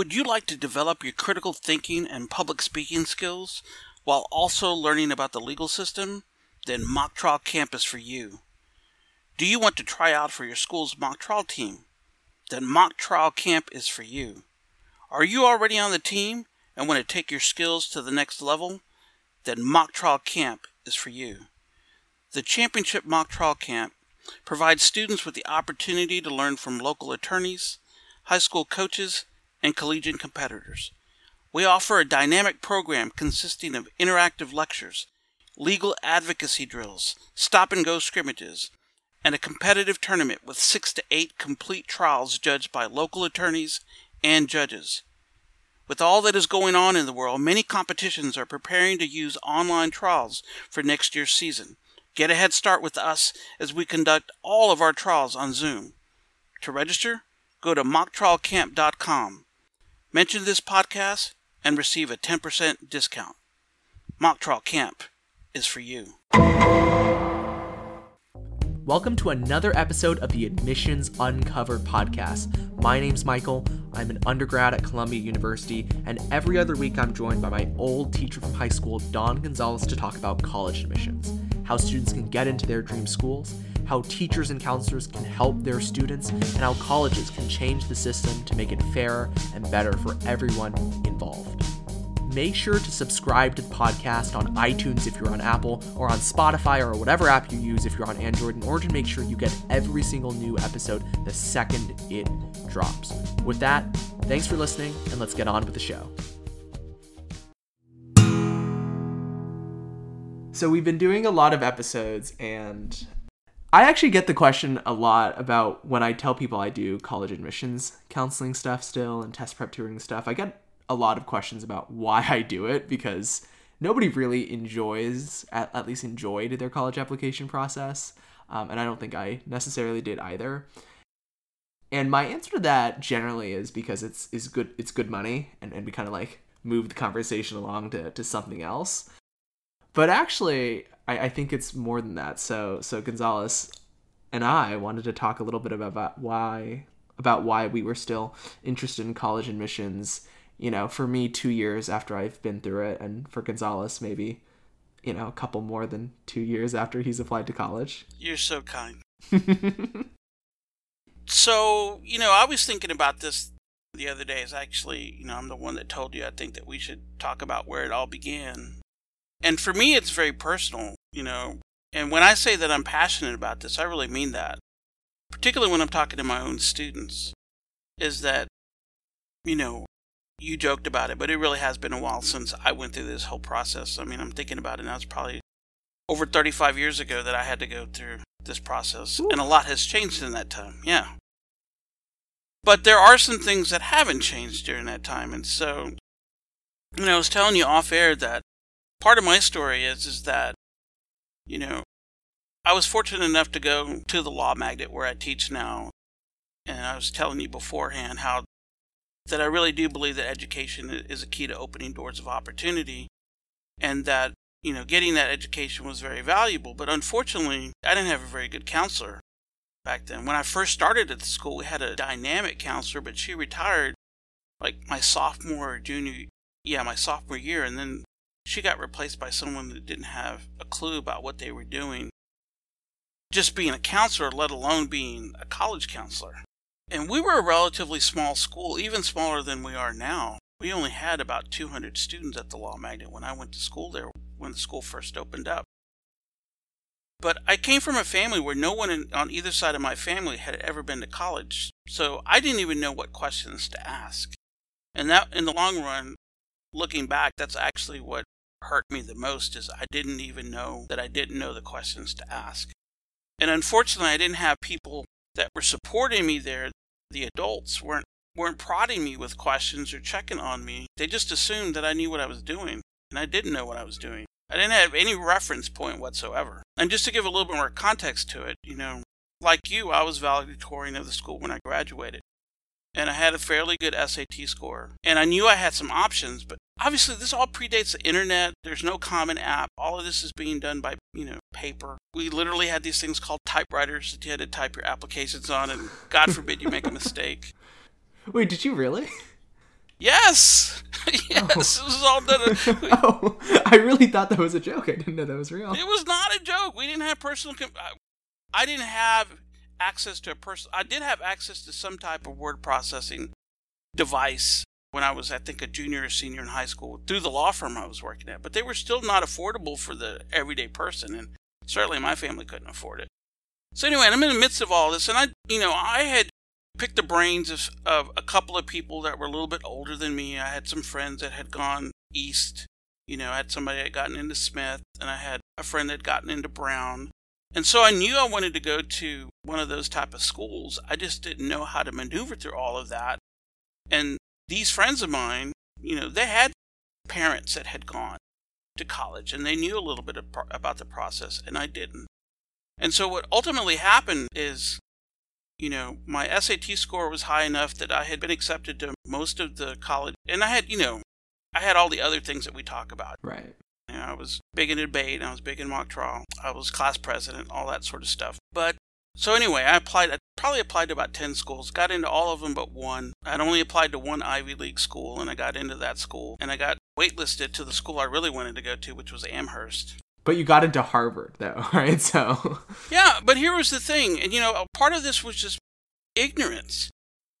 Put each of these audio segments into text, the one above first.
Would you like to develop your critical thinking and public speaking skills while also learning about the legal system? Then Mock Trial Camp is for you. Do you want to try out for your school's mock trial team? Then Mock Trial Camp is for you. Are you already on the team and want to take your skills to the next level? Then Mock Trial Camp is for you. The Championship Mock Trial Camp provides students with the opportunity to learn from local attorneys, high school coaches, and collegiate competitors. We offer a dynamic program consisting of interactive lectures, legal advocacy drills, stop and go scrimmages, and a competitive tournament with six to eight complete trials judged by local attorneys and judges. With all that is going on in the world, many competitions are preparing to use online trials for next year's season. Get a head start with us as we conduct all of our trials on Zoom. To register, go to mocktrialcamp.com. Mention this podcast and receive a 10% discount. Mock Trial Camp is for you. Welcome to another episode of the Admissions Uncovered podcast. My name's Michael. I'm an undergrad at Columbia University, and every other week I'm joined by my old teacher from high school, Don Gonzalez, to talk about college admissions, how students can get into their dream schools, how teachers and counselors can help their students, and how colleges can change the system to make it fairer and better for everyone involved make sure to subscribe to the podcast on iTunes if you're on Apple, or on Spotify, or whatever app you use if you're on Android, in order to make sure you get every single new episode the second it drops. With that, thanks for listening, and let's get on with the show. So, we've been doing a lot of episodes, and I actually get the question a lot about when I tell people I do college admissions counseling stuff still and test prep tutoring stuff. I get a lot of questions about why I do it because nobody really enjoys, at, at least enjoyed their college application process. Um, and I don't think I necessarily did either. And my answer to that generally is because it's is good it's good money and, and we kind of like move the conversation along to, to something else. But actually I, I think it's more than that. So so Gonzalez and I wanted to talk a little bit about why about why we were still interested in college admissions you know, for me, two years after I've been through it, and for Gonzalez, maybe, you know, a couple more than two years after he's applied to college. You're so kind. so, you know, I was thinking about this the other day. Is actually, you know, I'm the one that told you I think that we should talk about where it all began. And for me, it's very personal, you know. And when I say that I'm passionate about this, I really mean that. Particularly when I'm talking to my own students, is that, you know, you joked about it, but it really has been a while since I went through this whole process. I mean, I'm thinking about it now. It's probably over 35 years ago that I had to go through this process, Ooh. and a lot has changed in that time. Yeah. But there are some things that haven't changed during that time, and so, you know, I was telling you off air that part of my story is is that, you know, I was fortunate enough to go to the law magnet where I teach now, and I was telling you beforehand how that I really do believe that education is a key to opening doors of opportunity and that, you know, getting that education was very valuable. But unfortunately, I didn't have a very good counselor back then. When I first started at the school, we had a dynamic counselor, but she retired like my sophomore or junior, yeah, my sophomore year. And then she got replaced by someone that didn't have a clue about what they were doing. Just being a counselor, let alone being a college counselor. And we were a relatively small school, even smaller than we are now. We only had about 200 students at the Law Magnet when I went to school there when the school first opened up. But I came from a family where no one in, on either side of my family had ever been to college, so I didn't even know what questions to ask. And that, in the long run, looking back, that's actually what hurt me the most is I didn't even know that I didn't know the questions to ask. And unfortunately, I didn't have people that were supporting me there the adults weren't weren't prodding me with questions or checking on me. They just assumed that I knew what I was doing, and I didn't know what I was doing. I didn't have any reference point whatsoever. And just to give a little bit more context to it, you know, like you, I was valedictorian of the school when I graduated. And I had a fairly good SAT score. And I knew I had some options, but obviously this all predates the internet. There's no common app. All of this is being done by, you know, paper. We literally had these things called typewriters that you had to type your applications on, and God forbid you make a mistake. Wait, did you really? Yes, oh. yes, this was all done. oh, I really thought that was a joke. I didn't know that was real. It was not a joke. We didn't have personal. Com- I, I didn't have access to a person. I did have access to some type of word processing device when I was, I think, a junior or senior in high school through the law firm I was working at. But they were still not affordable for the everyday person, and certainly my family couldn't afford it. So anyway, I'm in the midst of all this, and I, you know, I had picked the brains of, of a couple of people that were a little bit older than me. I had some friends that had gone east. You know, I had somebody that had gotten into Smith, and I had a friend that had gotten into Brown. And so I knew I wanted to go to one of those type of schools. I just didn't know how to maneuver through all of that. And these friends of mine, you know, they had parents that had gone to college and they knew a little bit about the process and I didn't. And so what ultimately happened is, you know, my SAT score was high enough that I had been accepted to most of the college and I had, you know, I had all the other things that we talk about. Right. You know, I was big in debate, I was big in mock trial, I was class president, all that sort of stuff. But so anyway, I applied. I probably applied to about ten schools. Got into all of them but one. I'd only applied to one Ivy League school, and I got into that school. And I got waitlisted to the school I really wanted to go to, which was Amherst. But you got into Harvard, though, right? So. Yeah, but here was the thing, and you know, part of this was just ignorance.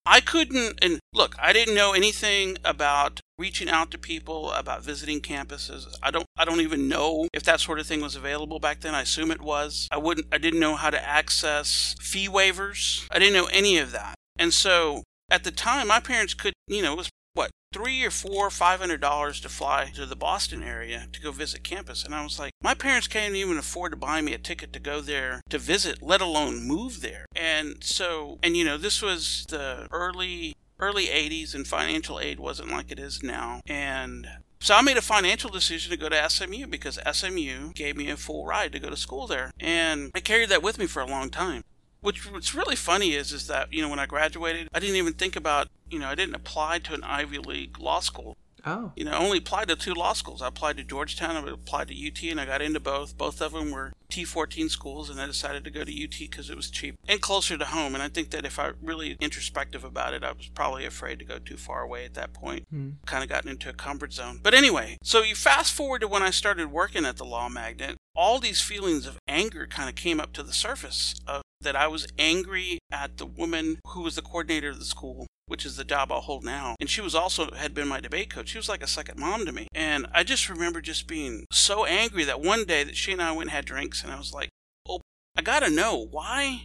I couldn't, and look, I didn't know anything about reaching out to people about visiting campuses. I don't, I don't even know if that sort of thing was available back then. I assume it was. I wouldn't, I didn't know how to access fee waivers. I didn't know any of that. And so at the time, my parents could, you know, it was what three or four five hundred dollars to fly to the boston area to go visit campus and i was like my parents can't even afford to buy me a ticket to go there to visit let alone move there and so and you know this was the early early 80s and financial aid wasn't like it is now and so I made a financial decision to go to SMU because SMU gave me a full ride to go to school there. And I carried that with me for a long time. Which what's really funny is is that you know when I graduated, I didn't even think about you know I didn't apply to an Ivy League law school. Oh. You know, I only applied to two law schools. I applied to Georgetown, I applied to UT, and I got into both. Both of them were T14 schools, and I decided to go to UT because it was cheap and closer to home. And I think that if I really introspective about it, I was probably afraid to go too far away at that point. Hmm. Kind of gotten into a comfort zone. But anyway, so you fast forward to when I started working at the Law Magnet, all these feelings of anger kind of came up to the surface of that I was angry at the woman who was the coordinator of the school, which is the job I'll hold now. And she was also had been my debate coach. She was like a second mom to me. And I just remember just being so angry that one day that she and I went and had drinks and I was like, Oh, I gotta know, why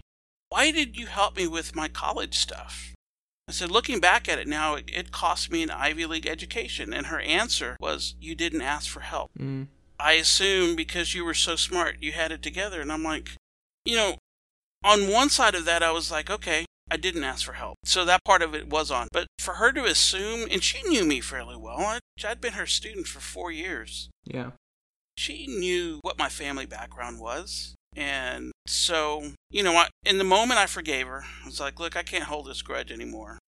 why did you help me with my college stuff? I said, looking back at it now, it, it cost me an Ivy League education. And her answer was, You didn't ask for help. Mm. I assume because you were so smart, you had it together. And I'm like, you know, on one side of that, I was like, okay, I didn't ask for help. So that part of it was on. But for her to assume, and she knew me fairly well, I'd been her student for four years. Yeah. She knew what my family background was. And so, you know, I, in the moment I forgave her. I was like, look, I can't hold this grudge anymore.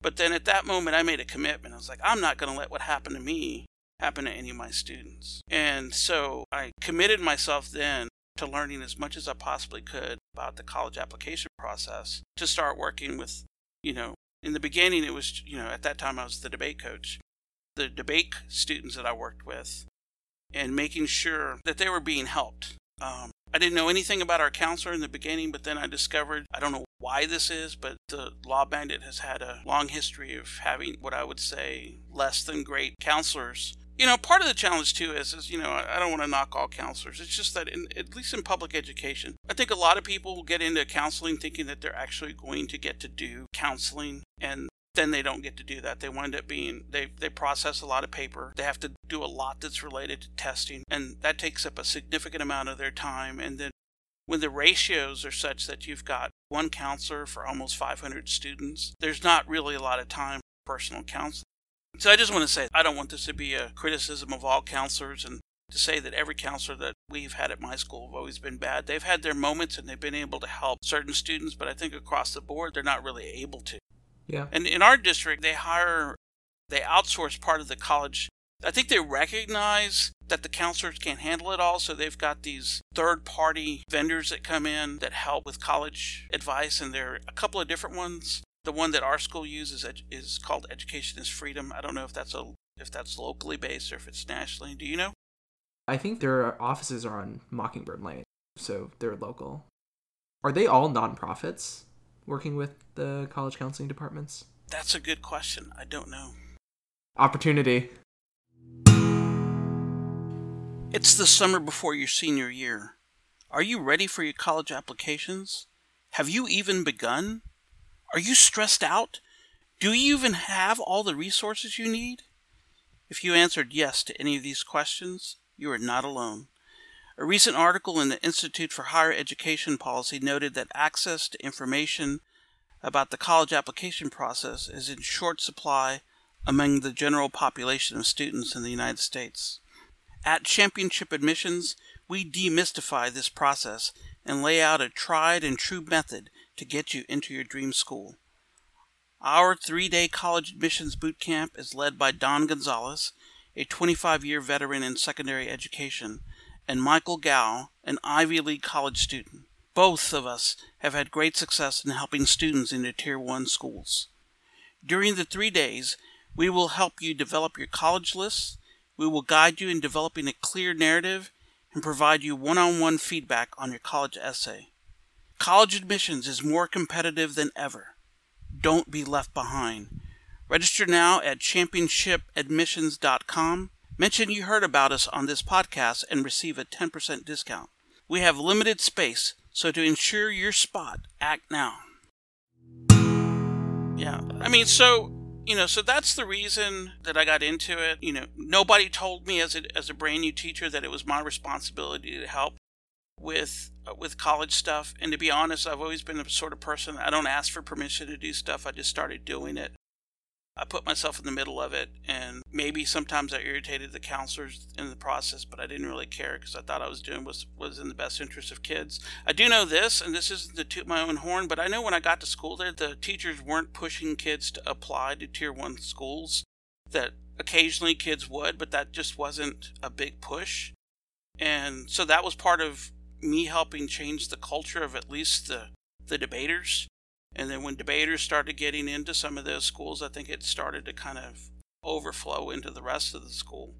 But then at that moment, I made a commitment. I was like, I'm not going to let what happened to me happen to any of my students. And so I committed myself then to learning as much as I possibly could about the college application process to start working with, you know, in the beginning it was, you know, at that time I was the debate coach, the debate students that I worked with, and making sure that they were being helped. Um, I didn't know anything about our counselor in the beginning, but then I discovered, I don't know why this is, but the Law Magnet has had a long history of having what I would say less than great counselors you know, part of the challenge too is, is you know, I don't want to knock all counselors. It's just that, in, at least in public education, I think a lot of people will get into counseling thinking that they're actually going to get to do counseling, and then they don't get to do that. They wind up being they they process a lot of paper. They have to do a lot that's related to testing, and that takes up a significant amount of their time. And then when the ratios are such that you've got one counselor for almost 500 students, there's not really a lot of time for personal counseling. So I just want to say, I don't want this to be a criticism of all counselors and to say that every counselor that we've had at my school have always been bad. They've had their moments and they've been able to help certain students, but I think across the board, they're not really able to. Yeah. And in our district, they hire, they outsource part of the college. I think they recognize that the counselors can't handle it all, so they've got these third party vendors that come in that help with college advice, and there are a couple of different ones. The one that our school uses is called Education is Freedom. I don't know if that's a if that's locally based or if it's nationally. Do you know? I think their offices are on Mockingbird Lane, so they're local. Are they all nonprofits working with the college counseling departments? That's a good question. I don't know. Opportunity. It's the summer before your senior year. Are you ready for your college applications? Have you even begun? Are you stressed out? Do you even have all the resources you need? If you answered yes to any of these questions, you are not alone. A recent article in the Institute for Higher Education Policy noted that access to information about the college application process is in short supply among the general population of students in the United States. At Championship Admissions, we demystify this process and lay out a tried and true method to get you into your dream school. Our three day college admissions boot camp is led by Don Gonzalez, a 25 year veteran in secondary education, and Michael Gow, an Ivy League college student. Both of us have had great success in helping students into Tier 1 schools. During the three days, we will help you develop your college list, we will guide you in developing a clear narrative, and provide you one on one feedback on your college essay. College admissions is more competitive than ever. Don't be left behind. Register now at championshipadmissions.com. Mention you heard about us on this podcast and receive a 10% discount. We have limited space, so to ensure your spot, act now. Yeah, I mean, so you know, so that's the reason that I got into it. You know, nobody told me as a as a brand new teacher that it was my responsibility to help with uh, with college stuff. And to be honest, I've always been the sort of person I don't ask for permission to do stuff. I just started doing it. I put myself in the middle of it, and maybe sometimes I irritated the counselors in the process, but I didn't really care because I thought I was doing was was in the best interest of kids. I do know this, and this isn't to toot my own horn, but I know when I got to school there, the teachers weren't pushing kids to apply to Tier One schools. That occasionally kids would, but that just wasn't a big push, and so that was part of me helping change the culture of at least the the debaters and then when debaters started getting into some of those schools, I think it started to kind of overflow into the rest of the school.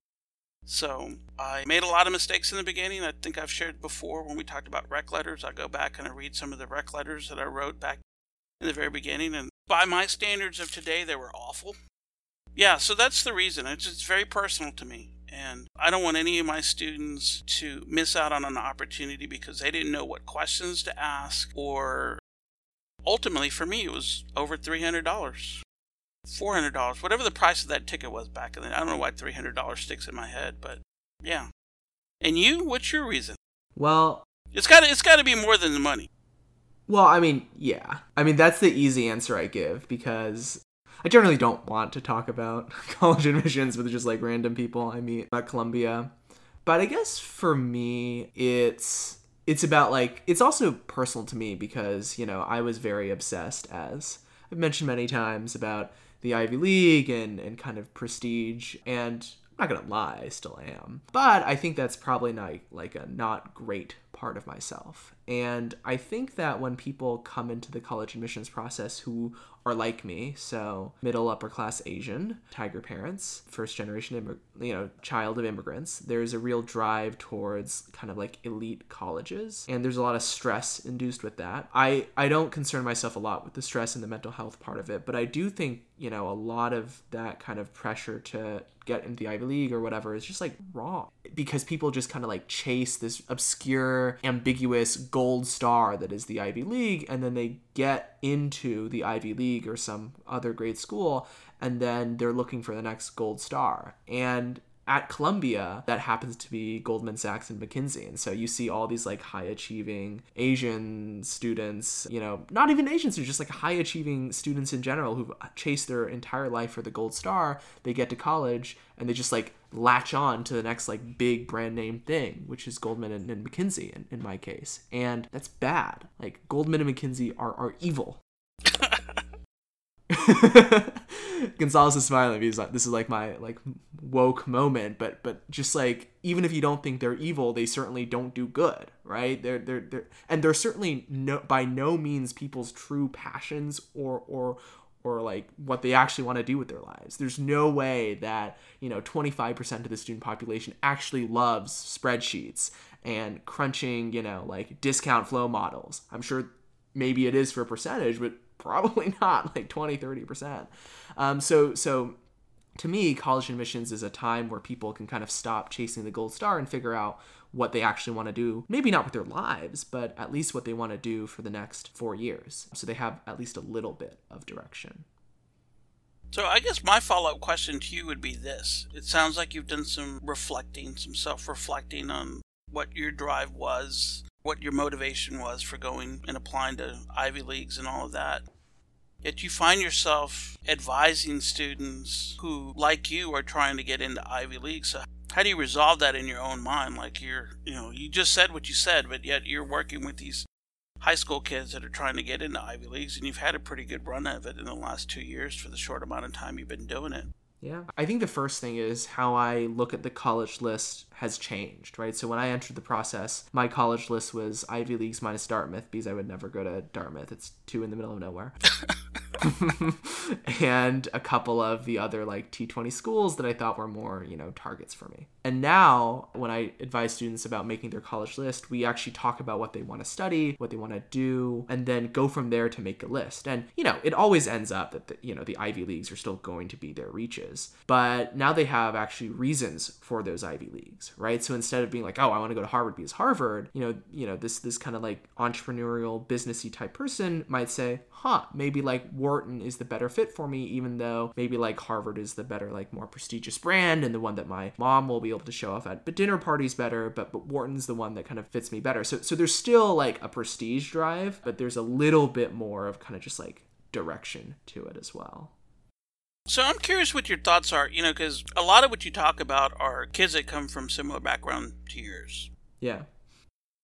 So I made a lot of mistakes in the beginning. I think I've shared before when we talked about rec letters. I go back and I read some of the rec letters that I wrote back in the very beginning, and by my standards of today, they were awful. Yeah, so that's the reason. It's just very personal to me. And I don't want any of my students to miss out on an opportunity because they didn't know what questions to ask or ultimately for me it was over $300 $400 whatever the price of that ticket was back then. I don't know why $300 sticks in my head but yeah. And you what's your reason? Well it's got it's got to be more than the money. well i mean yeah. I mean that's the easy answer i give because i generally don't want to talk about college admissions with just like random people i meet at columbia. But i guess for me it's it's about like it's also personal to me because you know I was very obsessed as I've mentioned many times about the Ivy League and and kind of prestige. And I'm not gonna lie I still am. But I think that's probably not like a not great part of myself and I think that when people come into the college admissions process who are like me, so middle upper class Asian, tiger parents, first generation, immig- you know, child of immigrants. There's a real drive towards kind of like elite colleges, and there's a lot of stress induced with that. I I don't concern myself a lot with the stress and the mental health part of it, but I do think you know a lot of that kind of pressure to get into the Ivy League or whatever is just like wrong because people just kind of like chase this obscure, ambiguous gold star that is the Ivy League, and then they get into the Ivy League or some other great school, and then they're looking for the next gold star. And at Columbia, that happens to be Goldman Sachs and McKinsey. And so you see all these like high achieving Asian students, you know, not even Asian students, just like high achieving students in general who've chased their entire life for the gold star. They get to college and they just like latch on to the next like big brand name thing, which is Goldman and, and McKinsey in, in my case. And that's bad. Like Goldman and McKinsey are, are evil. Gonzalez is smiling He's like, this is like my like woke moment, but but just like even if you don't think they're evil, they certainly don't do good, right? They're they're they're and they're certainly no by no means people's true passions or or or like what they actually want to do with their lives. There's no way that, you know, 25% of the student population actually loves spreadsheets and crunching, you know, like discount flow models. I'm sure maybe it is for a percentage, but probably not like 20, 30%. Um, so, so to me, college admissions is a time where people can kind of stop chasing the gold star and figure out what they actually want to do. Maybe not with their lives, but at least what they want to do for the next four years. So they have at least a little bit of direction. So I guess my follow up question to you would be this. It sounds like you've done some reflecting, some self reflecting on what your drive was, what your motivation was for going and applying to Ivy Leagues and all of that. Yet you find yourself advising students who, like you, are trying to get into Ivy League. So, how do you resolve that in your own mind? Like you're, you know, you just said what you said, but yet you're working with these high school kids that are trying to get into Ivy Leagues, and you've had a pretty good run of it in the last two years for the short amount of time you've been doing it. Yeah. I think the first thing is how I look at the college list has changed, right? So when I entered the process, my college list was Ivy Leagues minus Dartmouth because I would never go to Dartmouth. It's two in the middle of nowhere. and a couple of the other like T20 schools that I thought were more, you know, targets for me. And now, when I advise students about making their college list, we actually talk about what they want to study, what they want to do, and then go from there to make a list. And, you know, it always ends up that, the, you know, the Ivy Leagues are still going to be their reaches. But now they have actually reasons for those Ivy Leagues, right? So instead of being like, oh, I want to go to Harvard because Harvard, you know, you know, this, this kind of like entrepreneurial, businessy type person might say, huh, maybe like Wharton is the better fit for me, even though maybe like Harvard is the better, like more prestigious brand and the one that my mom will be able to show off at. But dinner party's better, but, but Wharton's the one that kind of fits me better. So, so there's still like a prestige drive, but there's a little bit more of kind of just like direction to it as well. So I'm curious what your thoughts are, you know, because a lot of what you talk about are kids that come from similar background to yours. Yeah.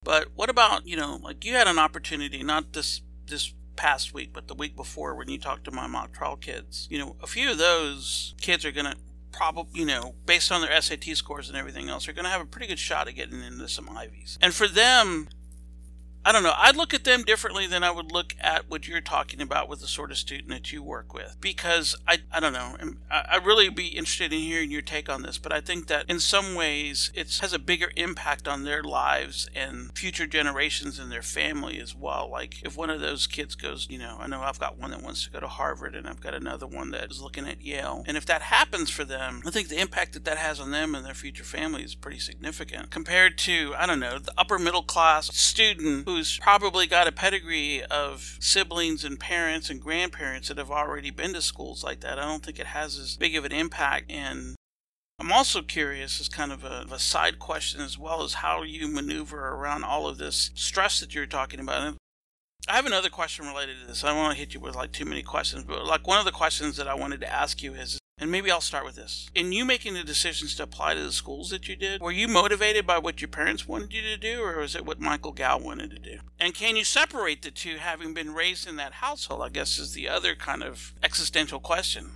But what about, you know, like you had an opportunity, not this this past week, but the week before when you talked to my mock trial kids. You know, a few of those kids are going to probably, you know, based on their SAT scores and everything else, are going to have a pretty good shot at getting into some Ivies. And for them, I don't know. I'd look at them differently than I would look at what you're talking about with the sort of student that you work with. Because I, I don't know. I really be interested in hearing your take on this. But I think that in some ways it has a bigger impact on their lives and future generations and their family as well. Like if one of those kids goes, you know, I know I've got one that wants to go to Harvard and I've got another one that is looking at Yale. And if that happens for them, I think the impact that that has on them and their future family is pretty significant compared to, I don't know, the upper middle class student who's probably got a pedigree of siblings and parents and grandparents that have already been to schools like that, I don't think it has as big of an impact. And I'm also curious, as kind of a, a side question as well, as how you maneuver around all of this stress that you're talking about. And I have another question related to this. I don't want to hit you with like too many questions, but like one of the questions that I wanted to ask you is and maybe I'll start with this. In you making the decisions to apply to the schools that you did, were you motivated by what your parents wanted you to do, or was it what Michael Gow wanted to do? And can you separate the two, having been raised in that household? I guess is the other kind of existential question.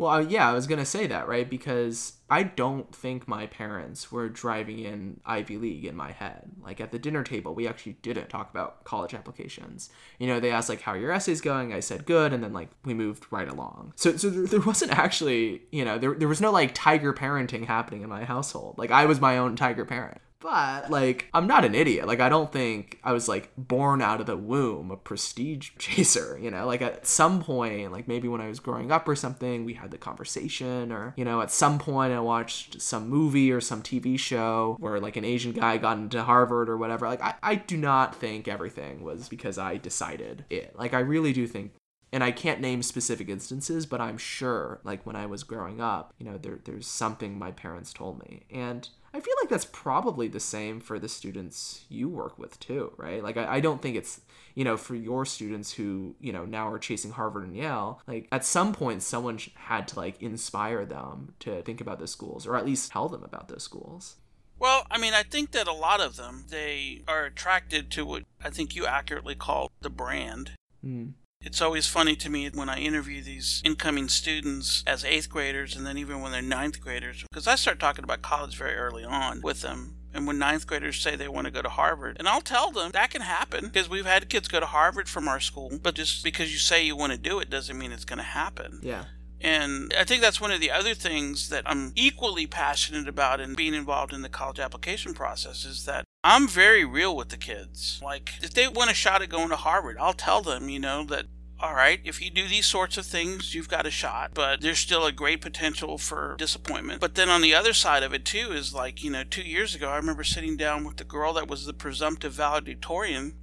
Well, uh, yeah, I was going to say that, right? Because I don't think my parents were driving in Ivy League in my head. Like at the dinner table, we actually didn't talk about college applications. You know, they asked like how your essays going. I said good, and then like we moved right along. So so there, there wasn't actually, you know, there there was no like tiger parenting happening in my household. Like I was my own tiger parent. But like I'm not an idiot. Like I don't think I was like born out of the womb a prestige chaser, you know? Like at some point, like maybe when I was growing up or something, we had the conversation or you know, at some point I watched some movie or some TV show where like an Asian guy got into Harvard or whatever. Like I, I do not think everything was because I decided it. Like I really do think and I can't name specific instances, but I'm sure, like when I was growing up, you know, there, there's something my parents told me. And I feel like that's probably the same for the students you work with too, right? Like, I, I don't think it's, you know, for your students who, you know, now are chasing Harvard and Yale, like, at some point, someone had to, like, inspire them to think about those schools or at least tell them about those schools. Well, I mean, I think that a lot of them, they are attracted to what I think you accurately call the brand. Mm It's always funny to me when I interview these incoming students as eighth graders and then even when they're ninth graders, because I start talking about college very early on with them. And when ninth graders say they want to go to Harvard, and I'll tell them that can happen because we've had kids go to Harvard from our school, but just because you say you want to do it doesn't mean it's going to happen. Yeah. And I think that's one of the other things that I'm equally passionate about in being involved in the college application process is that I'm very real with the kids. Like, if they want a shot at going to Harvard, I'll tell them, you know, that all right, if you do these sorts of things, you've got a shot, but there's still a great potential for disappointment. But then on the other side of it, too, is like, you know, two years ago, I remember sitting down with the girl that was the presumptive valedictorian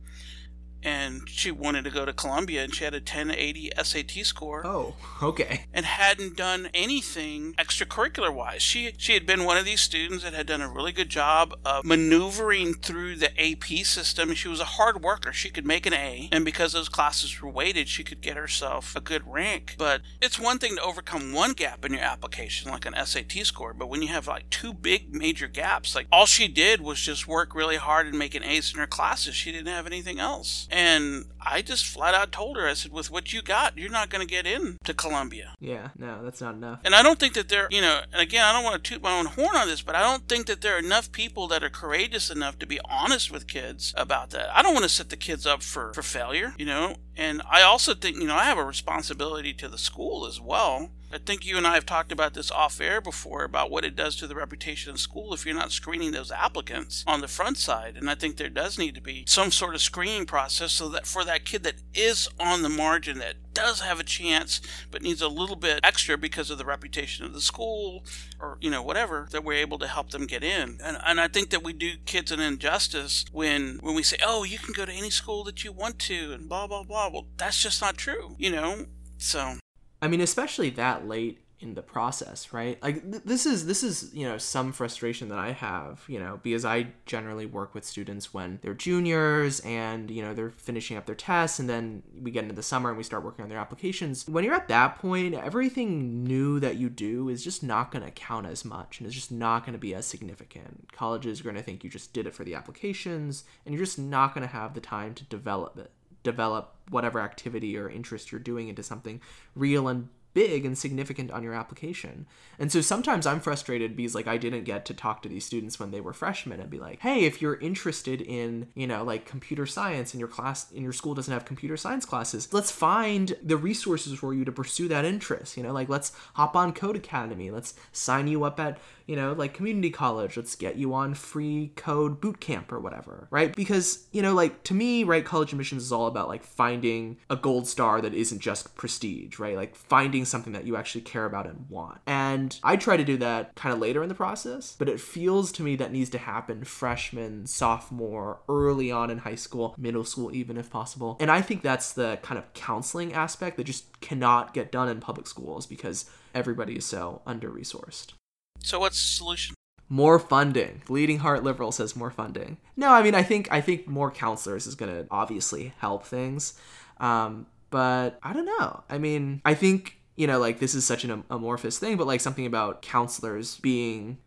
and she wanted to go to Columbia and she had a 1080 SAT score. Oh, okay. And hadn't done anything extracurricular wise. She she had been one of these students that had done a really good job of maneuvering through the AP system. She was a hard worker. She could make an A, and because those classes were weighted, she could get herself a good rank. But it's one thing to overcome one gap in your application, like an SAT score, but when you have like two big major gaps, like all she did was just work really hard and make an ace in her classes. She didn't have anything else. And I just flat out told her, I said, with what you got, you're not going to get in to Columbia. Yeah, no, that's not enough. And I don't think that there, you know, and again, I don't want to toot my own horn on this, but I don't think that there are enough people that are courageous enough to be honest with kids about that. I don't want to set the kids up for, for failure, you know, and I also think, you know, I have a responsibility to the school as well. I think you and I have talked about this off air before about what it does to the reputation of school if you're not screening those applicants on the front side. And I think there does need to be some sort of screening process so that for that kid that is on the margin, that does have a chance, but needs a little bit extra because of the reputation of the school or, you know, whatever, that we're able to help them get in. And, and I think that we do kids an injustice when, when we say, oh, you can go to any school that you want to and blah, blah, blah. Well, that's just not true, you know? So I mean, especially that late in the process, right? Like th- this is this is you know some frustration that I have, you know, because I generally work with students when they're juniors and you know they're finishing up their tests, and then we get into the summer and we start working on their applications. When you're at that point, everything new that you do is just not going to count as much, and it's just not going to be as significant. Colleges are going to think you just did it for the applications, and you're just not going to have the time to develop it develop whatever activity or interest you're doing into something real and big and significant on your application. And so sometimes I'm frustrated because like I didn't get to talk to these students when they were freshmen and be like, "Hey, if you're interested in, you know, like computer science and your class in your school doesn't have computer science classes, let's find the resources for you to pursue that interest, you know, like let's hop on Codecademy, let's sign you up at you know, like community college, let's get you on free code boot camp or whatever, right? Because, you know, like to me, right, college admissions is all about like finding a gold star that isn't just prestige, right? Like finding something that you actually care about and want. And I try to do that kind of later in the process, but it feels to me that needs to happen freshman, sophomore, early on in high school, middle school, even if possible. And I think that's the kind of counseling aspect that just cannot get done in public schools because everybody is so under resourced. So what's the solution? More funding. Bleeding Heart Liberal says more funding. No, I mean I think I think more counselors is gonna obviously help things, um, but I don't know. I mean I think you know like this is such an amorphous thing, but like something about counselors being,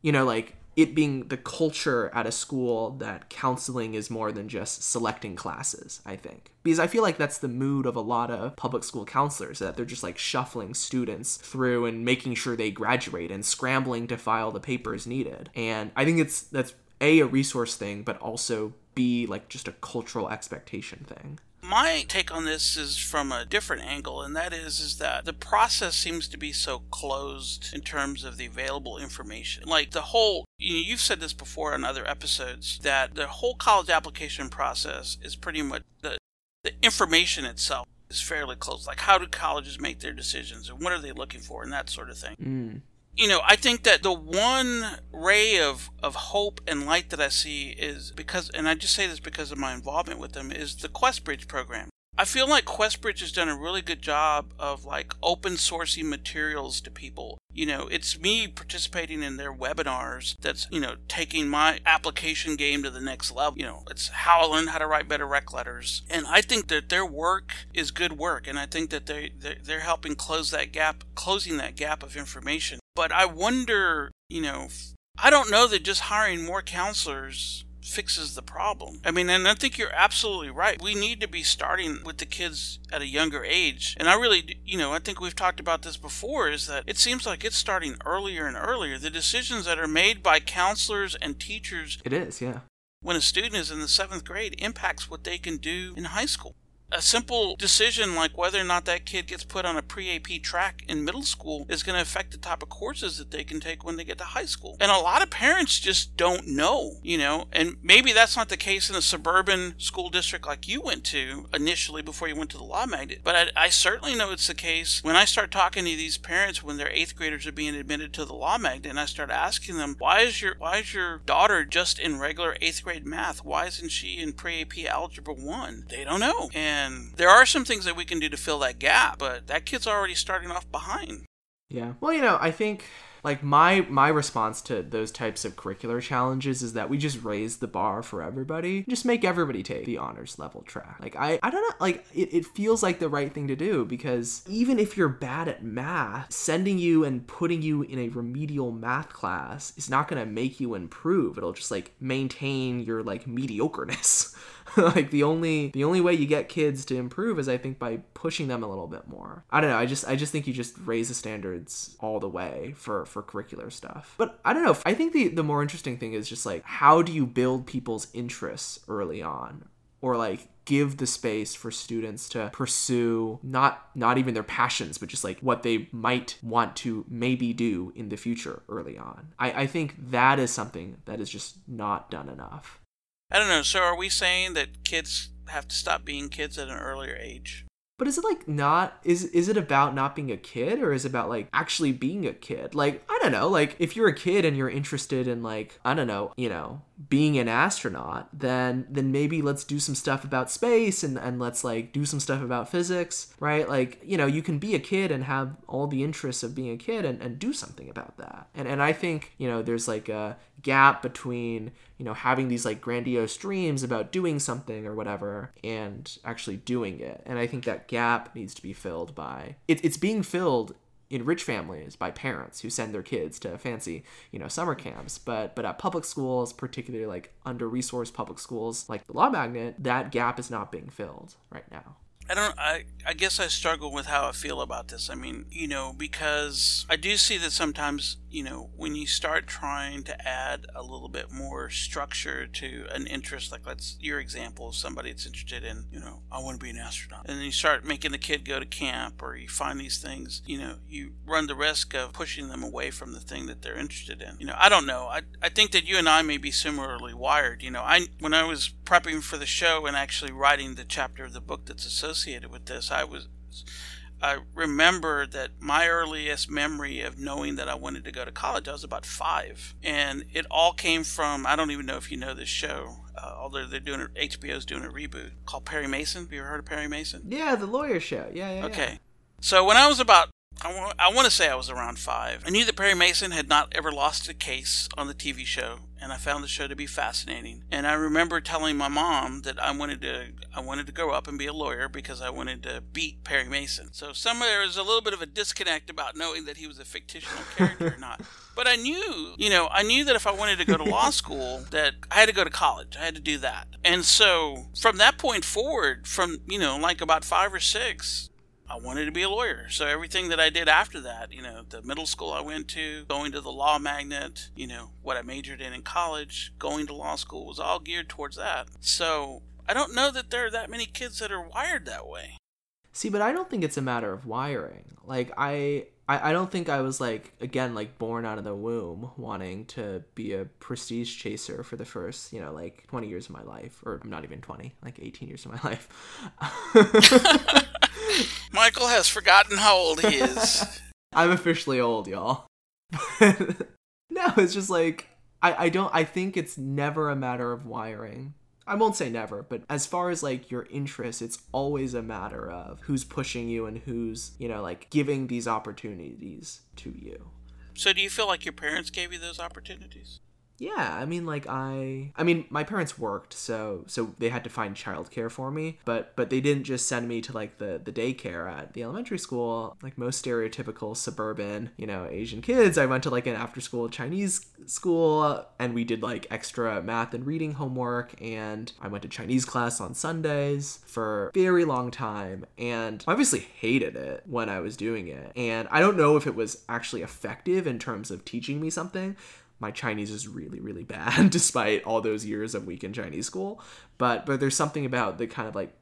you know like it being the culture at a school that counseling is more than just selecting classes, I think. Because I feel like that's the mood of a lot of public school counselors that they're just like shuffling students through and making sure they graduate and scrambling to file the papers needed. And I think it's that's a a resource thing, but also b like just a cultural expectation thing my take on this is from a different angle and that is is that the process seems to be so closed in terms of the available information. Like the whole you you've said this before on other episodes that the whole college application process is pretty much the the information itself is fairly close like how do colleges make their decisions and what are they looking for and that sort of thing. Mm you know, I think that the one ray of, of hope and light that I see is because, and I just say this because of my involvement with them, is the QuestBridge program. I feel like QuestBridge has done a really good job of like open sourcing materials to people. You know, it's me participating in their webinars that's, you know, taking my application game to the next level. You know, it's how I learned how to write better rec letters. And I think that their work is good work. And I think that they, they're, they're helping close that gap, closing that gap of information. But I wonder, you know, I don't know that just hiring more counselors fixes the problem. I mean, and I think you're absolutely right. We need to be starting with the kids at a younger age. And I really, you know, I think we've talked about this before is that it seems like it's starting earlier and earlier. The decisions that are made by counselors and teachers. It is, yeah. When a student is in the seventh grade impacts what they can do in high school a simple decision like whether or not that kid gets put on a pre AP track in middle school is going to affect the type of courses that they can take when they get to high school. And a lot of parents just don't know, you know, and maybe that's not the case in a suburban school district like you went to initially before you went to the law magnet. But I, I certainly know it's the case when I start talking to these parents when their eighth graders are being admitted to the law magnet and I start asking them, why is your why is your daughter just in regular eighth grade math? Why isn't she in pre AP algebra one? They don't know. And and there are some things that we can do to fill that gap, but that kid's already starting off behind. Yeah. Well, you know, I think like my my response to those types of curricular challenges is that we just raise the bar for everybody just make everybody take the honors level track like i i don't know like it, it feels like the right thing to do because even if you're bad at math sending you and putting you in a remedial math class is not going to make you improve it'll just like maintain your like mediocreness like the only the only way you get kids to improve is I think by pushing them a little bit more. I don't know. I just I just think you just raise the standards all the way for for curricular stuff. But I don't know. I think the the more interesting thing is just like how do you build people's interests early on or like give the space for students to pursue not not even their passions but just like what they might want to maybe do in the future early on i, I think that is something that is just not done enough I don't know. So are we saying that kids have to stop being kids at an earlier age? But is it like not is is it about not being a kid or is it about like actually being a kid? Like I don't know, like if you're a kid and you're interested in like I don't know, you know, being an astronaut, then then maybe let's do some stuff about space and and let's like do some stuff about physics, right? Like, you know, you can be a kid and have all the interests of being a kid and, and do something about that. And and I think, you know, there's like a gap between you know having these like grandiose dreams about doing something or whatever and actually doing it and i think that gap needs to be filled by it, it's being filled in rich families by parents who send their kids to fancy you know summer camps but but at public schools particularly like under resourced public schools like the law magnet that gap is not being filled right now I don't. I I guess I struggle with how I feel about this. I mean, you know, because I do see that sometimes, you know, when you start trying to add a little bit more structure to an interest, like let's your example of somebody that's interested in, you know, I want to be an astronaut, and then you start making the kid go to camp, or you find these things, you know, you run the risk of pushing them away from the thing that they're interested in. You know, I don't know. I I think that you and I may be similarly wired. You know, I when I was prepping for the show and actually writing the chapter of the book that's associated associated with this. I was I remember that my earliest memory of knowing that I wanted to go to college, I was about five. And it all came from, I don't even know if you know this show, uh, although they're doing it, HBO's doing a reboot called Perry Mason. Have you ever heard of Perry Mason? Yeah, the lawyer show. Yeah, yeah. Okay. Yeah. So when I was about I, w- I want to say I was around five. I knew that Perry Mason had not ever lost a case on the TV show, and I found the show to be fascinating. And I remember telling my mom that I wanted to I wanted to grow up and be a lawyer because I wanted to beat Perry Mason. So somewhere there was a little bit of a disconnect about knowing that he was a fictional character or not. But I knew, you know, I knew that if I wanted to go to law school, that I had to go to college. I had to do that. And so from that point forward, from you know, like about five or six, I wanted to be a lawyer. So everything that I did after that, you know, the middle school I went to, going to the law magnet, you know, what I majored in in college, going to law school was all geared towards that. So I don't know that there are that many kids that are wired that way. See, but I don't think it's a matter of wiring. Like I I, I don't think I was like again like born out of the womb wanting to be a prestige chaser for the first, you know, like 20 years of my life or I'm not even 20, like 18 years of my life. Michael has forgotten how old he is. I'm officially old, y'all. no, it's just like I, I don't I think it's never a matter of wiring. I won't say never, but as far as like your interests, it's always a matter of who's pushing you and who's, you know, like giving these opportunities to you. So do you feel like your parents gave you those opportunities? Yeah, I mean like I I mean my parents worked, so so they had to find childcare for me, but but they didn't just send me to like the the daycare at the elementary school, like most stereotypical suburban, you know, Asian kids. I went to like an after school Chinese school and we did like extra math and reading homework and I went to Chinese class on Sundays for a very long time and obviously hated it when I was doing it. And I don't know if it was actually effective in terms of teaching me something my Chinese is really, really bad despite all those years of weekend Chinese school. But but there's something about the kind of like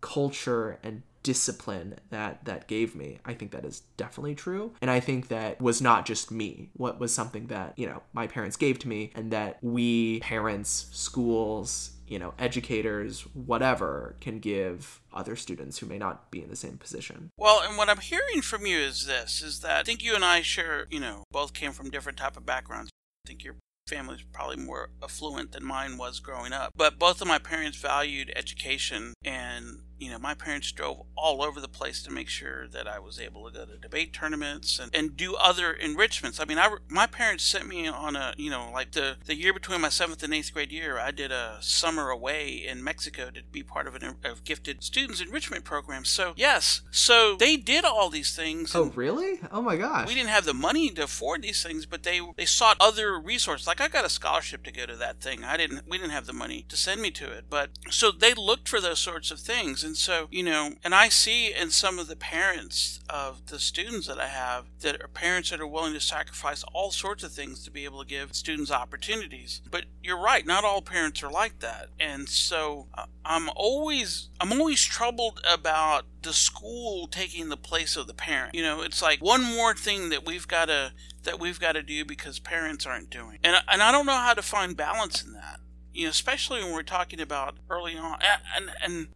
culture and discipline that that gave me. I think that is definitely true. And I think that was not just me. What was something that, you know, my parents gave to me and that we parents, schools, you know, educators, whatever, can give other students who may not be in the same position. Well, and what I'm hearing from you is this is that I think you and I share, you know, both came from different type of backgrounds. Think your family's probably more affluent than mine was growing up. But both of my parents valued education and you know, my parents drove all over the place to make sure that I was able to go to debate tournaments and, and do other enrichments. I mean, I, my parents sent me on a, you know, like the, the year between my seventh and eighth grade year, I did a summer away in Mexico to be part of an of gifted students enrichment program. So, yes, so they did all these things. Oh, really? Oh my gosh. We didn't have the money to afford these things, but they, they sought other resources. Like I got a scholarship to go to that thing. I didn't, we didn't have the money to send me to it, but so they looked for those sorts of things. And so, you know, and I see in some of the parents of the students that I have that are parents that are willing to sacrifice all sorts of things to be able to give students opportunities. But you're right, not all parents are like that. And so uh, I'm always I'm always troubled about the school taking the place of the parent. You know, it's like one more thing that we've got to that we've got to do because parents aren't doing. And and I don't know how to find balance in that you know, especially when we're talking about early on, and, and, and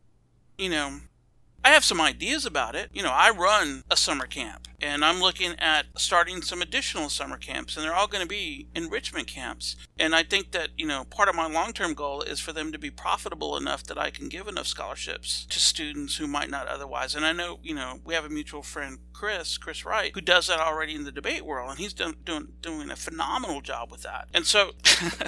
you know, I have some ideas about it. You know, I run a summer camp and I'm looking at starting some additional summer camps and they're all going to be enrichment camps. And I think that, you know, part of my long-term goal is for them to be profitable enough that I can give enough scholarships to students who might not otherwise. And I know, you know, we have a mutual friend, Chris, Chris Wright, who does that already in the debate world and he's done, doing doing a phenomenal job with that. And so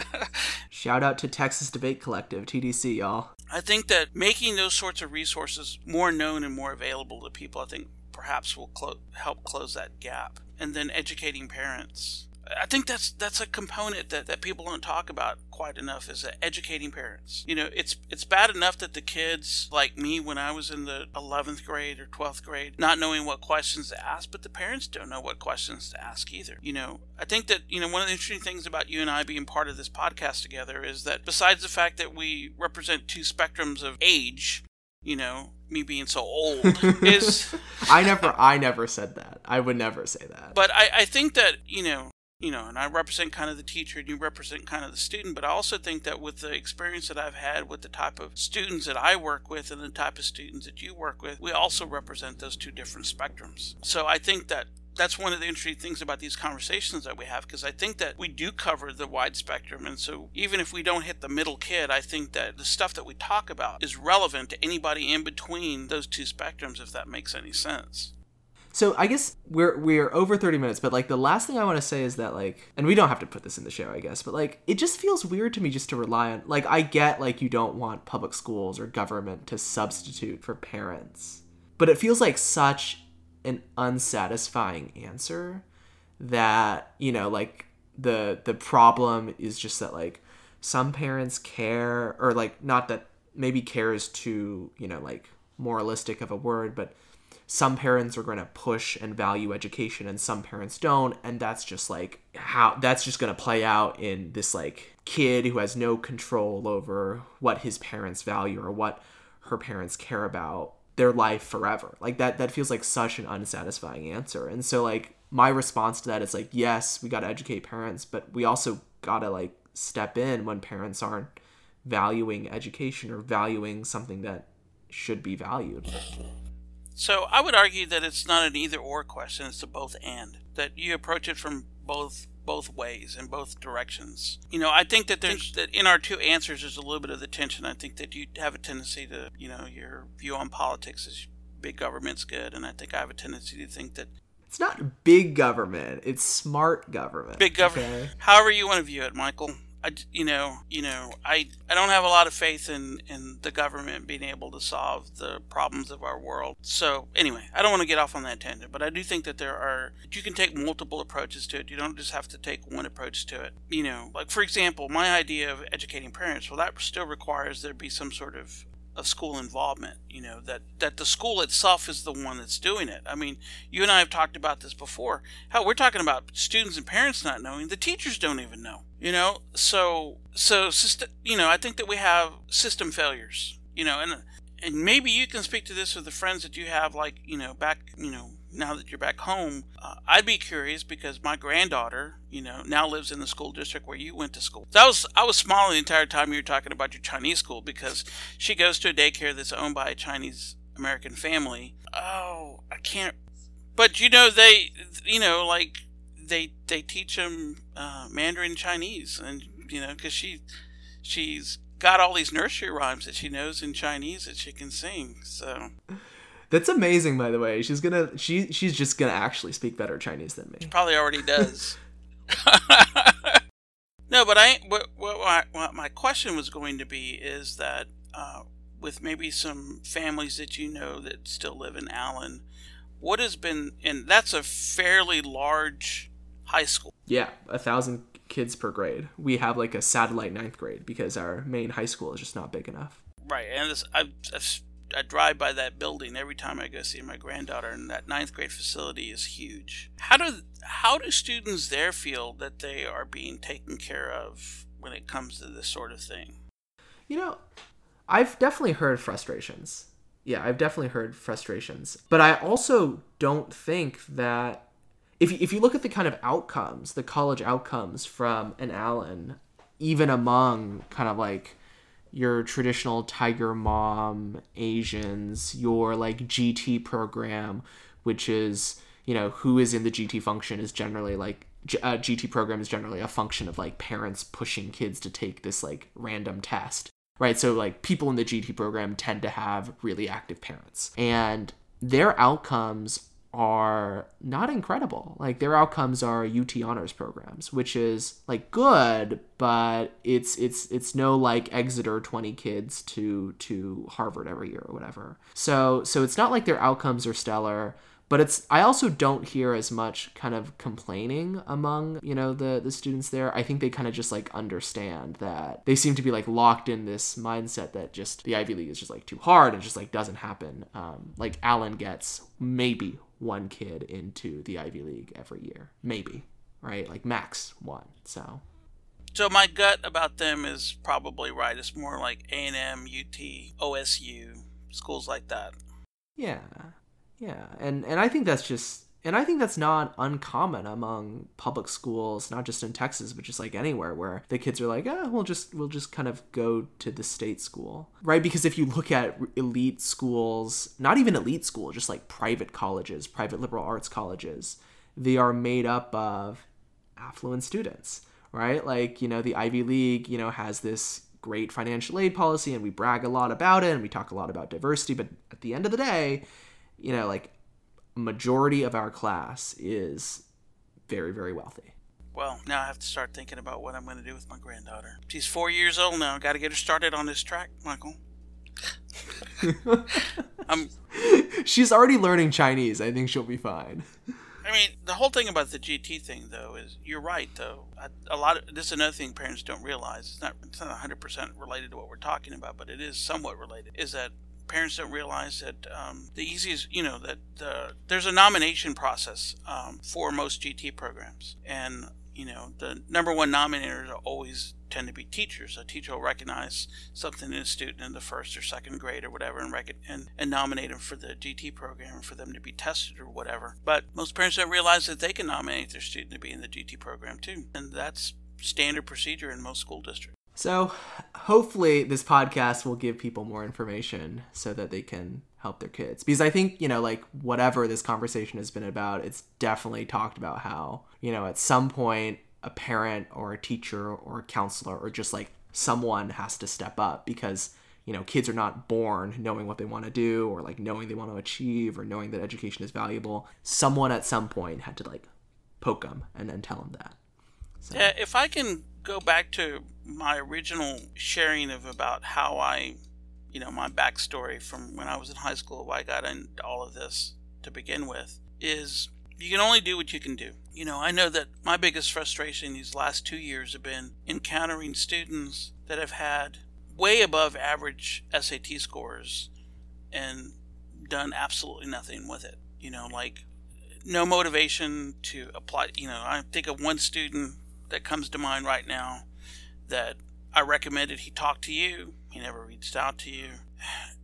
shout out to Texas Debate Collective, TDC, y'all. I think that making those sorts of resources more known and more available to people, I think perhaps will clo- help close that gap. And then educating parents I think that's that's a component that, that people don't talk about quite enough is educating parents. You know, it's it's bad enough that the kids like me when I was in the 11th grade or 12th grade not knowing what questions to ask, but the parents don't know what questions to ask either. You know, I think that you know one of the interesting things about you and I being part of this podcast together is that besides the fact that we represent two spectrums of age, you know, me being so old is I never I never said that. I would never say that. But I, I think that, you know, you know, and I represent kind of the teacher and you represent kind of the student, but I also think that with the experience that I've had with the type of students that I work with and the type of students that you work with, we also represent those two different spectrums. So I think that that's one of the interesting things about these conversations that we have because I think that we do cover the wide spectrum. And so even if we don't hit the middle kid, I think that the stuff that we talk about is relevant to anybody in between those two spectrums, if that makes any sense. So I guess we're we're over 30 minutes, but like the last thing I want to say is that like and we don't have to put this in the show, I guess, but like it just feels weird to me just to rely on like I get like you don't want public schools or government to substitute for parents. But it feels like such an unsatisfying answer that, you know, like the the problem is just that like some parents care or like not that maybe care is too, you know, like moralistic of a word, but some parents are going to push and value education and some parents don't and that's just like how that's just going to play out in this like kid who has no control over what his parents value or what her parents care about their life forever like that that feels like such an unsatisfying answer and so like my response to that is like yes we got to educate parents but we also got to like step in when parents aren't valuing education or valuing something that should be valued so I would argue that it's not an either or question; it's a both and. That you approach it from both both ways in both directions. You know, I think that there's that in our two answers there's a little bit of the tension. I think that you have a tendency to, you know, your view on politics is big government's good, and I think I have a tendency to think that it's not big government; it's smart government. Big government. Okay? However you want to view it, Michael. I, you know, you know, I, I don't have a lot of faith in, in the government being able to solve the problems of our world. So anyway, I don't want to get off on that tangent, but I do think that there are you can take multiple approaches to it. You don't just have to take one approach to it. You know, like for example, my idea of educating parents, well, that still requires there be some sort of of school involvement you know that that the school itself is the one that's doing it. I mean you and i have talked about this before. How we're talking about students and parents not knowing the teachers don't even know you know? So so you know i think that we have system failures you know and and maybe you can speak to this with the friends that you have like you know back you know now that you're back home, uh, I'd be curious because my granddaughter, you know, now lives in the school district where you went to school. So I was I was smiling the entire time you were talking about your Chinese school because she goes to a daycare that's owned by a Chinese American family. Oh, I can't. But you know they, you know, like they they teach them uh, Mandarin Chinese, and you know, because she she's got all these nursery rhymes that she knows in Chinese that she can sing. So that's amazing, by the way. She's gonna she she's just gonna actually speak better Chinese than me. She probably already does. no, but I what, what, what my question was going to be is that uh, with maybe some families that you know that still live in Allen, what has been and that's a fairly large high school. Yeah, a thousand kids per grade. We have like a satellite ninth grade because our main high school is just not big enough. Right, and this, I've, I've I drive by that building every time I go see my granddaughter, and that ninth grade facility is huge. How do how do students there feel that they are being taken care of when it comes to this sort of thing? You know, I've definitely heard frustrations. Yeah, I've definitely heard frustrations, but I also don't think that if if you look at the kind of outcomes, the college outcomes from an Allen, even among kind of like your traditional tiger mom Asians, your like GT program, which is you know who is in the GT function is generally like a uh, GT program is generally a function of like parents pushing kids to take this like random test, right? So like people in the GT program tend to have really active parents, and their outcomes are not incredible. Like their outcomes are UT honors programs, which is like good, but it's it's it's no like Exeter 20 kids to to Harvard every year or whatever. So so it's not like their outcomes are stellar, but it's I also don't hear as much kind of complaining among, you know, the the students there. I think they kind of just like understand that they seem to be like locked in this mindset that just the Ivy League is just like too hard and just like doesn't happen. Um, like Allen gets maybe one kid into the Ivy League every year, maybe, right? Like max one. So. So my gut about them is probably right. It's more like A and M, UT, OSU, schools like that. Yeah, yeah, and and I think that's just and I think that's not uncommon among public schools, not just in Texas, but just like anywhere where the kids are like, ah, we'll just we'll just kind of go to the state school, right? Because if you look at elite schools, not even elite school, just like private colleges, private liberal arts colleges, they are made up of affluent students, right? Like you know, the Ivy League, you know, has this great financial aid policy, and we brag a lot about it, and we talk a lot about diversity, but at the end of the day, you know, like majority of our class is very, very wealthy. Well, now I have to start thinking about what I'm going to do with my granddaughter. She's four years old now. Got to get her started on this track, Michael. I'm. She's already learning Chinese. I think she'll be fine. I mean, the whole thing about the GT thing, though, is you're right. Though a lot of this is another thing parents don't realize. It's not it's not 100 percent related to what we're talking about, but it is somewhat related. Is that parents don't realize that um, the easiest, you know, that the, there's a nomination process um, for most GT programs, and you know, the number one nominators always tend to be teachers. A teacher will recognize something in a student in the first or second grade or whatever, and rec- and, and nominate them for the GT program for them to be tested or whatever. But most parents don't realize that they can nominate their student to be in the GT program too, and that's standard procedure in most school districts. So, hopefully, this podcast will give people more information so that they can help their kids. Because I think, you know, like whatever this conversation has been about, it's definitely talked about how, you know, at some point, a parent or a teacher or a counselor or just like someone has to step up because, you know, kids are not born knowing what they want to do or like knowing they want to achieve or knowing that education is valuable. Someone at some point had to like poke them and then tell them that. So. Yeah, if I can go back to my original sharing of about how I, you know, my backstory from when I was in high school, why I got into all of this to begin with, is you can only do what you can do. You know, I know that my biggest frustration these last two years have been encountering students that have had way above average SAT scores and done absolutely nothing with it. You know, like no motivation to apply. You know, I think of one student that comes to mind right now that I recommended he talk to you. He never reached out to you.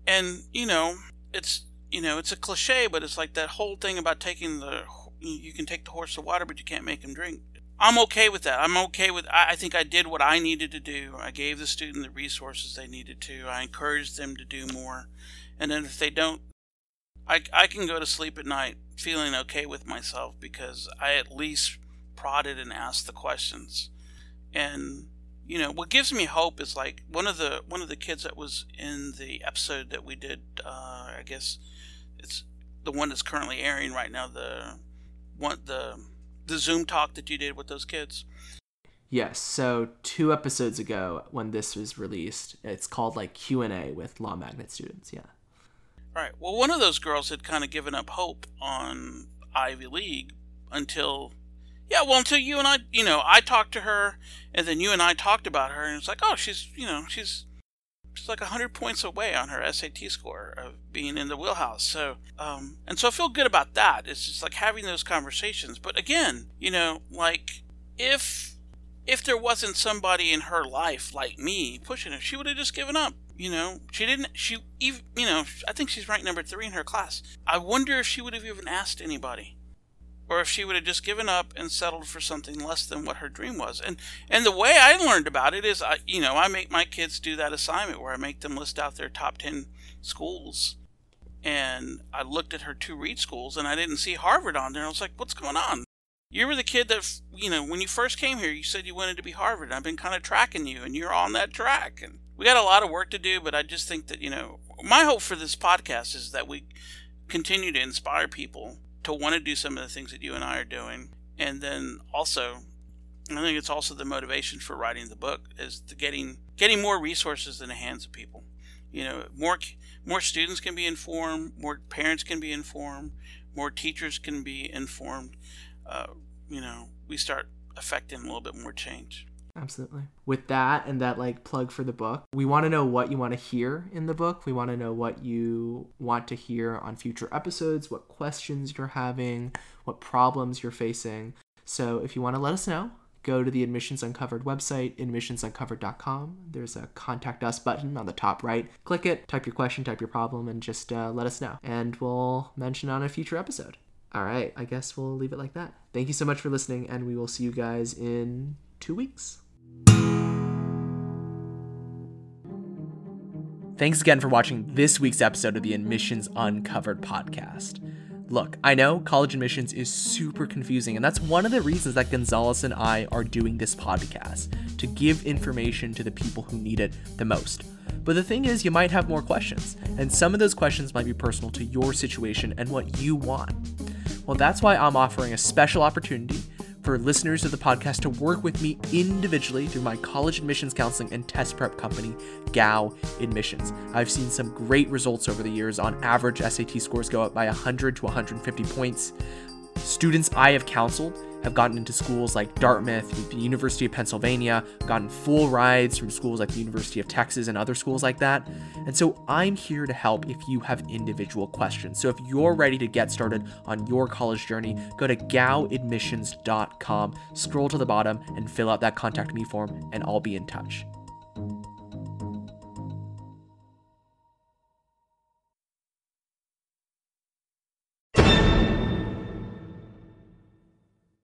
And, you know, it's, you know, it's a cliche, but it's like that whole thing about taking the, you can take the horse to water, but you can't make him drink. I'm okay with that. I'm okay with, I think I did what I needed to do. I gave the student the resources they needed to. I encouraged them to do more. And then if they don't, I, I can go to sleep at night feeling okay with myself because I at least prodded and asked the questions. And you know what gives me hope is like one of the one of the kids that was in the episode that we did. Uh, I guess it's the one that's currently airing right now. The one the the Zoom talk that you did with those kids. Yes. So two episodes ago, when this was released, it's called like Q and A with law magnet students. Yeah. Right. Well, one of those girls had kind of given up hope on Ivy League until, yeah, well, until you and I, you know, I talked to her, and then you and I talked about her, and it's like, oh, she's, you know, she's, she's like hundred points away on her SAT score of being in the wheelhouse. So, um, and so I feel good about that. It's just like having those conversations. But again, you know, like if if there wasn't somebody in her life like me pushing her, she would have just given up. You know, she didn't. She even. You know, I think she's ranked number three in her class. I wonder if she would have even asked anybody, or if she would have just given up and settled for something less than what her dream was. And and the way I learned about it is, I you know, I make my kids do that assignment where I make them list out their top ten schools. And I looked at her two read schools, and I didn't see Harvard on there. I was like, "What's going on?" You were the kid that, you know, when you first came here, you said you wanted to be Harvard. I've been kind of tracking you, and you're on that track. And we got a lot of work to do, but I just think that, you know, my hope for this podcast is that we continue to inspire people to want to do some of the things that you and I are doing. And then also, I think it's also the motivation for writing the book is the getting getting more resources in the hands of people. You know, more more students can be informed, more parents can be informed, more teachers can be informed. Uh, you know, we start affecting a little bit more change absolutely. With that and that like plug for the book, we want to know what you want to hear in the book. We want to know what you want to hear on future episodes, what questions you're having, what problems you're facing. So if you want to let us know, go to the Admissions Uncovered website, admissionsuncovered.com. There's a contact us button on the top right. Click it, type your question, type your problem, and just uh, let us know. And we'll mention on a future episode. All right, I guess we'll leave it like that. Thank you so much for listening, and we will see you guys in two weeks. Thanks again for watching this week's episode of the Admissions Uncovered podcast. Look, I know college admissions is super confusing, and that's one of the reasons that Gonzalez and I are doing this podcast to give information to the people who need it the most. But the thing is, you might have more questions, and some of those questions might be personal to your situation and what you want. Well, that's why I'm offering a special opportunity for listeners of the podcast to work with me individually through my college admissions counseling and test prep company, GAO Admissions. I've seen some great results over the years. On average, SAT scores go up by 100 to 150 points. Students I have counseled have gotten into schools like Dartmouth, the University of Pennsylvania, gotten full rides from schools like the University of Texas and other schools like that. And so I'm here to help if you have individual questions. So if you're ready to get started on your college journey, go to gaoadmissions.com, scroll to the bottom, and fill out that contact me form, and I'll be in touch.